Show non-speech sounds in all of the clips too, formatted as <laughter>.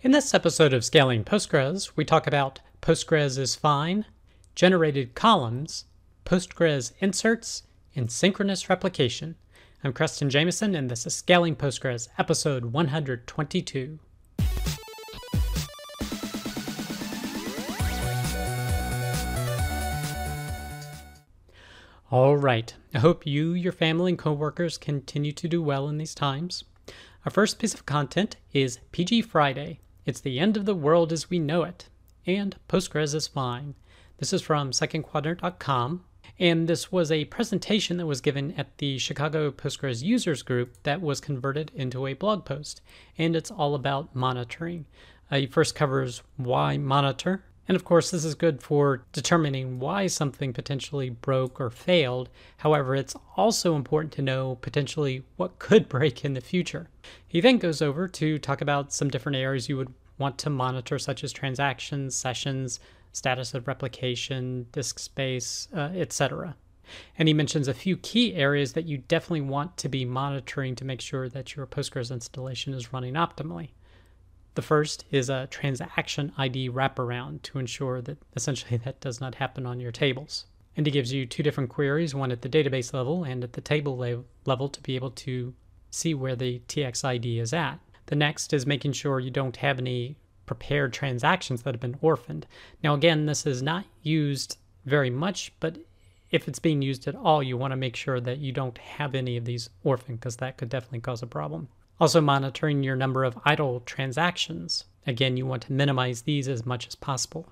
In this episode of Scaling Postgres, we talk about Postgres is fine, generated columns, Postgres inserts, and synchronous replication. I'm Creston Jamison, and this is Scaling Postgres, episode 122. All right. I hope you, your family, and coworkers continue to do well in these times. Our first piece of content is PG Friday. It's the end of the world as we know it, and Postgres is fine. This is from secondquadrant.com, and this was a presentation that was given at the Chicago Postgres users group that was converted into a blog post, and it's all about monitoring. Uh, it first covers why monitor, and of course, this is good for determining why something potentially broke or failed. However, it's also important to know potentially what could <laughs> break in the future. He then goes over to talk about some different areas you would want to monitor, such as transactions, sessions, status of replication, disk space, uh, etc. And he mentions a few key areas that you definitely want to be monitoring to make sure that your Postgres installation is running optimally. The first is a transaction ID wraparound to ensure that essentially that does not happen on your tables. And it gives you two different queries, one at the database level and at the table level to be able to see where the TXID is at. The next is making sure you don't have any prepared transactions that have been orphaned. Now, again, this is not used very much, but if it's being used at all, you want to make sure that you don't have any of these orphaned because that could definitely cause a problem. Also monitoring your number of idle transactions. Again, you want to minimize these as much as possible.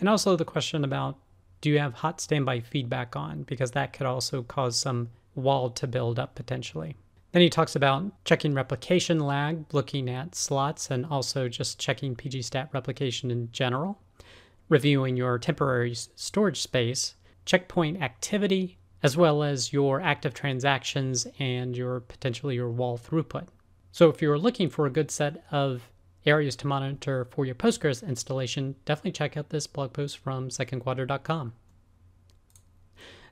And also the question about do you have hot standby feedback on? Because that could also cause some WAL to build up potentially. Then he talks about checking replication lag, looking at slots, and also just checking pg_stat_replication in general, reviewing your temporary storage space, checkpoint activity, as well as your active transactions and your potentially your WAL throughput. So if you're looking for a good set of areas to monitor for your Postgres installation, definitely check out this blog post from secondquadrant.com.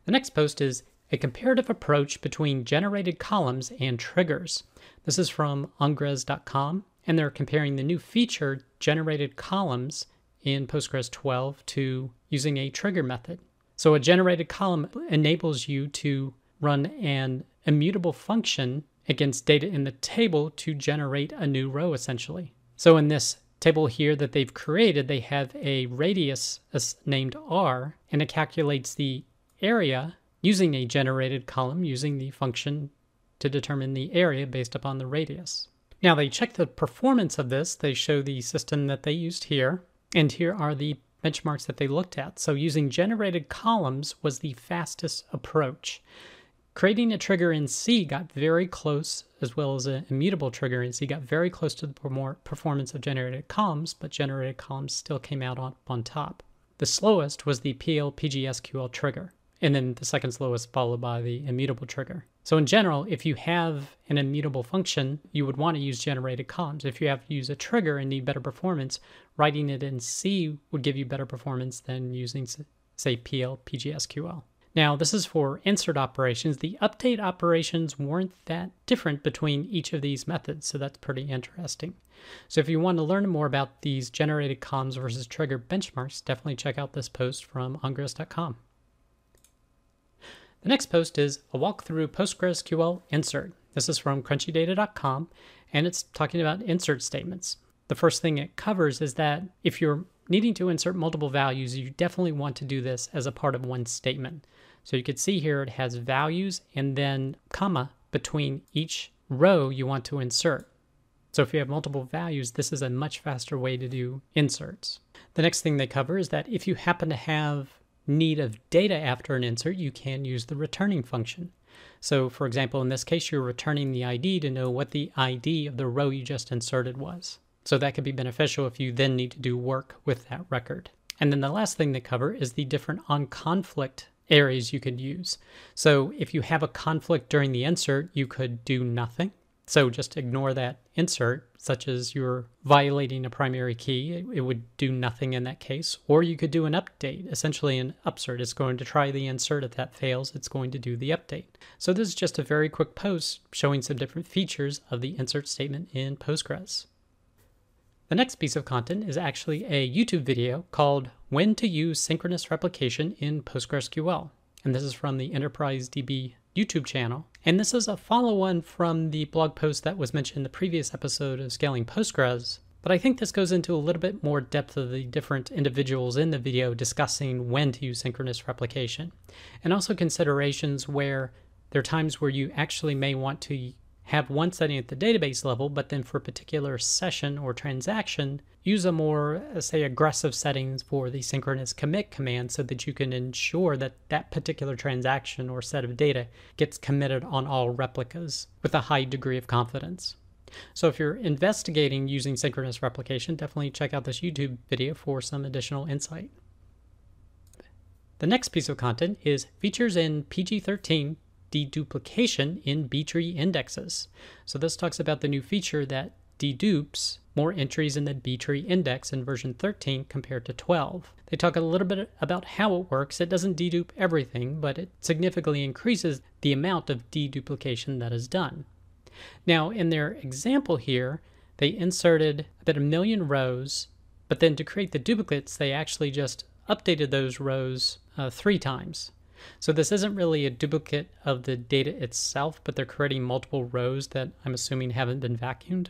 The next post is a comparative approach between generated columns and triggers. This is from ongres.com, and they're comparing the new feature generated columns in Postgres 12 to using a trigger method. So a generated column enables you to run an immutable function against data in the table to generate a new row essentially. So in this table here that they've created, they have a radius uh, named r and it calculates the area using a generated column using the function to determine the area based upon the radius. Now they check the performance of this. They show the system that they used here, and here are the benchmarks that they looked at. So using generated columns was the fastest approach. Creating a trigger in C got very close, as well as an immutable trigger in C got very close to the performance of generated columns, but generated columns still came out on, on top. The slowest was the PL PGSQL trigger, and then the second slowest followed by the immutable trigger. So in general, if you have an immutable function, you would want to use generated columns. If you have to use a trigger and need better performance, writing it in C would give you better performance than using, say, PL PGSQL. Now, this is for insert operations. The update operations weren't that different between each of these methods, so that's pretty interesting. So if you want to learn more about these generated columns versus trigger benchmarks, definitely check out this post from ongres.com. The next post is a walkthrough PostgreSQL insert. This is from crunchydata.com, and it's talking about insert statements. The first thing it covers is that if you're needing to insert multiple values, you definitely want to do this as a part of one statement. So you can see here it has values and then comma between each row you want to insert. So if you have multiple values, this is a much faster way to do inserts. The next thing they cover is that if you happen to have need of data after an insert, you can use the returning function. So for example, in this case, you're returning the ID to know what the ID of the row you just inserted was. So that could be beneficial if you then need to do work with that record. And then the last thing they cover is the different on conflict areas you could use. So if you have a conflict during the insert, you could do nothing. So just ignore that insert, such as you're violating a primary key. It, would do nothing in that case. Or you could do an update. Essentially, an upsert is going to try the insert. If that fails, it's going to do the update. So this is just a very quick post showing some different features of the insert statement in Postgres. The next piece of content is actually a YouTube video called When to Use Synchronous Replication in PostgreSQL. And this is from the Enterprise DB YouTube channel. And this is a follow on from the blog post that was mentioned in the previous episode of Scaling Postgres. But I think this goes into a little bit more depth of the different individuals in the video discussing when to use synchronous replication, and also considerations where there are times where you actually may want to have one setting at the database level, but then for a particular session or transaction, use a more, uh, say, aggressive settings for the synchronous commit command so that you can ensure that that particular transaction or set of data gets committed on all replicas with a high degree of confidence. So if you're investigating using synchronous replication, definitely check out this YouTube video for some additional insight. The next piece of content is features in PG13 deduplication in B-tree indexes. So this talks about the new feature that dedupes more entries in the B-tree index in version 13 compared to 12. They talk a little bit about how it works. It doesn't dedupe everything, but it significantly increases the amount of deduplication that is done. Now, in their example here, they inserted about a million rows, but then to create the duplicates, they actually just updated those rows uh, three times. So this isn't really a duplicate of the data itself, but they're creating multiple rows that I'm assuming haven't been vacuumed.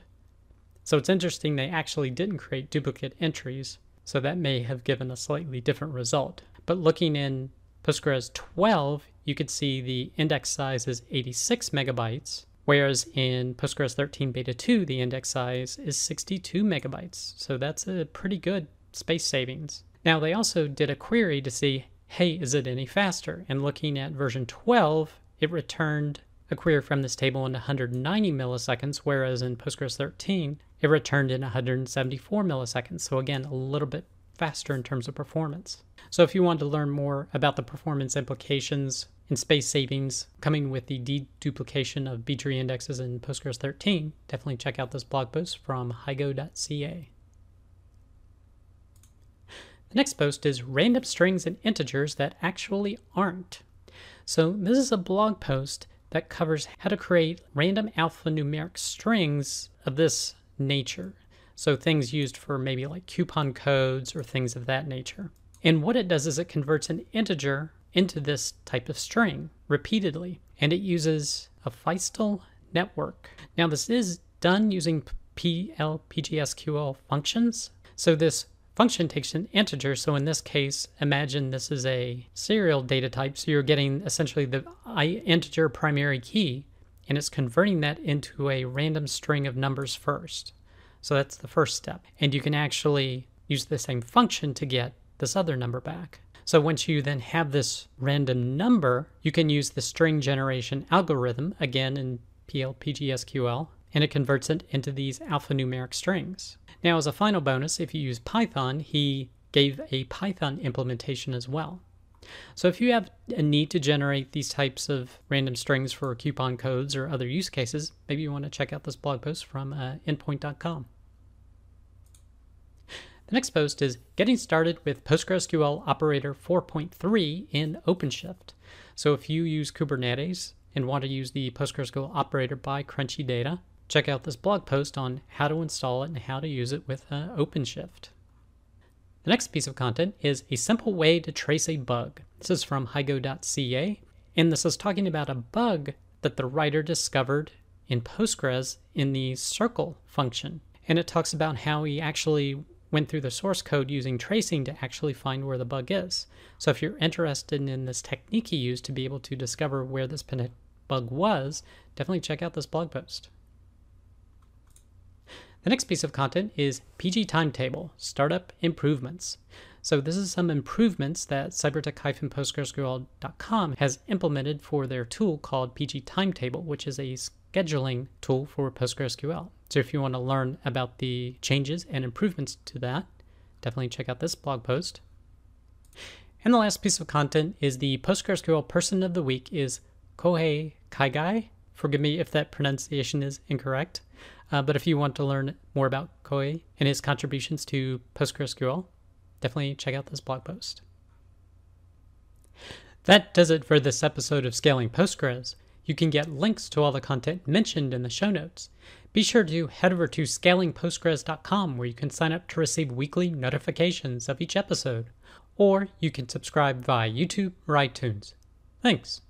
So it's interesting they actually didn't create duplicate entries, so that may have given a slightly different result. But looking in Postgres 12, you could see the index size is 86 megabytes, whereas in Postgres 13 Beta 2, the index size is 62 megabytes. So that's a pretty good space savings. Now, they also did a query to see hey, is it any faster? And looking at version 12, it returned a query from this table in 190 milliseconds, whereas in Postgres 13, it returned in 174 milliseconds. So again, a little bit faster in terms of performance. So if you want to learn more about the performance implications and space savings coming with the deduplication of B-tree indexes in Postgres 13, definitely check out this blog post from higo.ca. The next post is random strings and integers that actually aren't. So this is a blog post that covers how to create random alphanumeric strings of this nature. So things used for maybe like coupon codes or things of that nature. And what it does is it converts an integer into this type of string repeatedly, and it uses a Feistel network. Now this is done using PLPGSQL functions. So this function takes an integer. So in this case, imagine this is a serial data type. So you're getting essentially the integer primary key, and it's converting that into a random string of numbers first. So that's the first step. And you can actually use the same function to get this other number back. So once you then have this random number, you can use the string generation algorithm, again in PLPGSQL, and it converts it into these alphanumeric strings. Now, as a final bonus, if you use Python, he gave a Python implementation as well. So if you have a need to generate these types of random strings for coupon codes or other use cases, maybe you want to check out this blog post from uh, endpoint.com. The next post is Getting Started with PostgreSQL Operator 4.3 in OpenShift. So if you use Kubernetes and want to use the PostgreSQL operator by Crunchy Data, check out this blog post on how to install it and how to use it with uh, OpenShift. The next piece of content is a simple way to trace a bug. This is from higo.ca, and this is talking about a bug that the writer discovered in Postgres in the circle function. And it talks about how he actually went through the source code using tracing to actually find where the bug is. So if you're interested in this technique he used to be able to discover where this bug was, definitely check out this blog post. The next piece of content is PG Timetable Startup Improvements. So this is some improvements that cybertec-postgresql.com has implemented for their tool called PG Timetable, which is a scheduling tool for PostgreSQL. So if you want to learn about the changes and improvements to that, definitely check out this blog post. And the last piece of content is the PostgreSQL Person of the Week is Kohei Kaigai. Forgive me if that pronunciation is incorrect. Uh, but if you want to learn more about Kohei and his contributions to PostgreSQL, definitely check out this blog post. That does it for this episode of Scaling Postgres. You can get links to all the content mentioned in the show notes. Be sure to head over to scalingpostgres.com where you can sign up to receive weekly notifications of each episode, or you can subscribe via YouTube or iTunes. Thanks.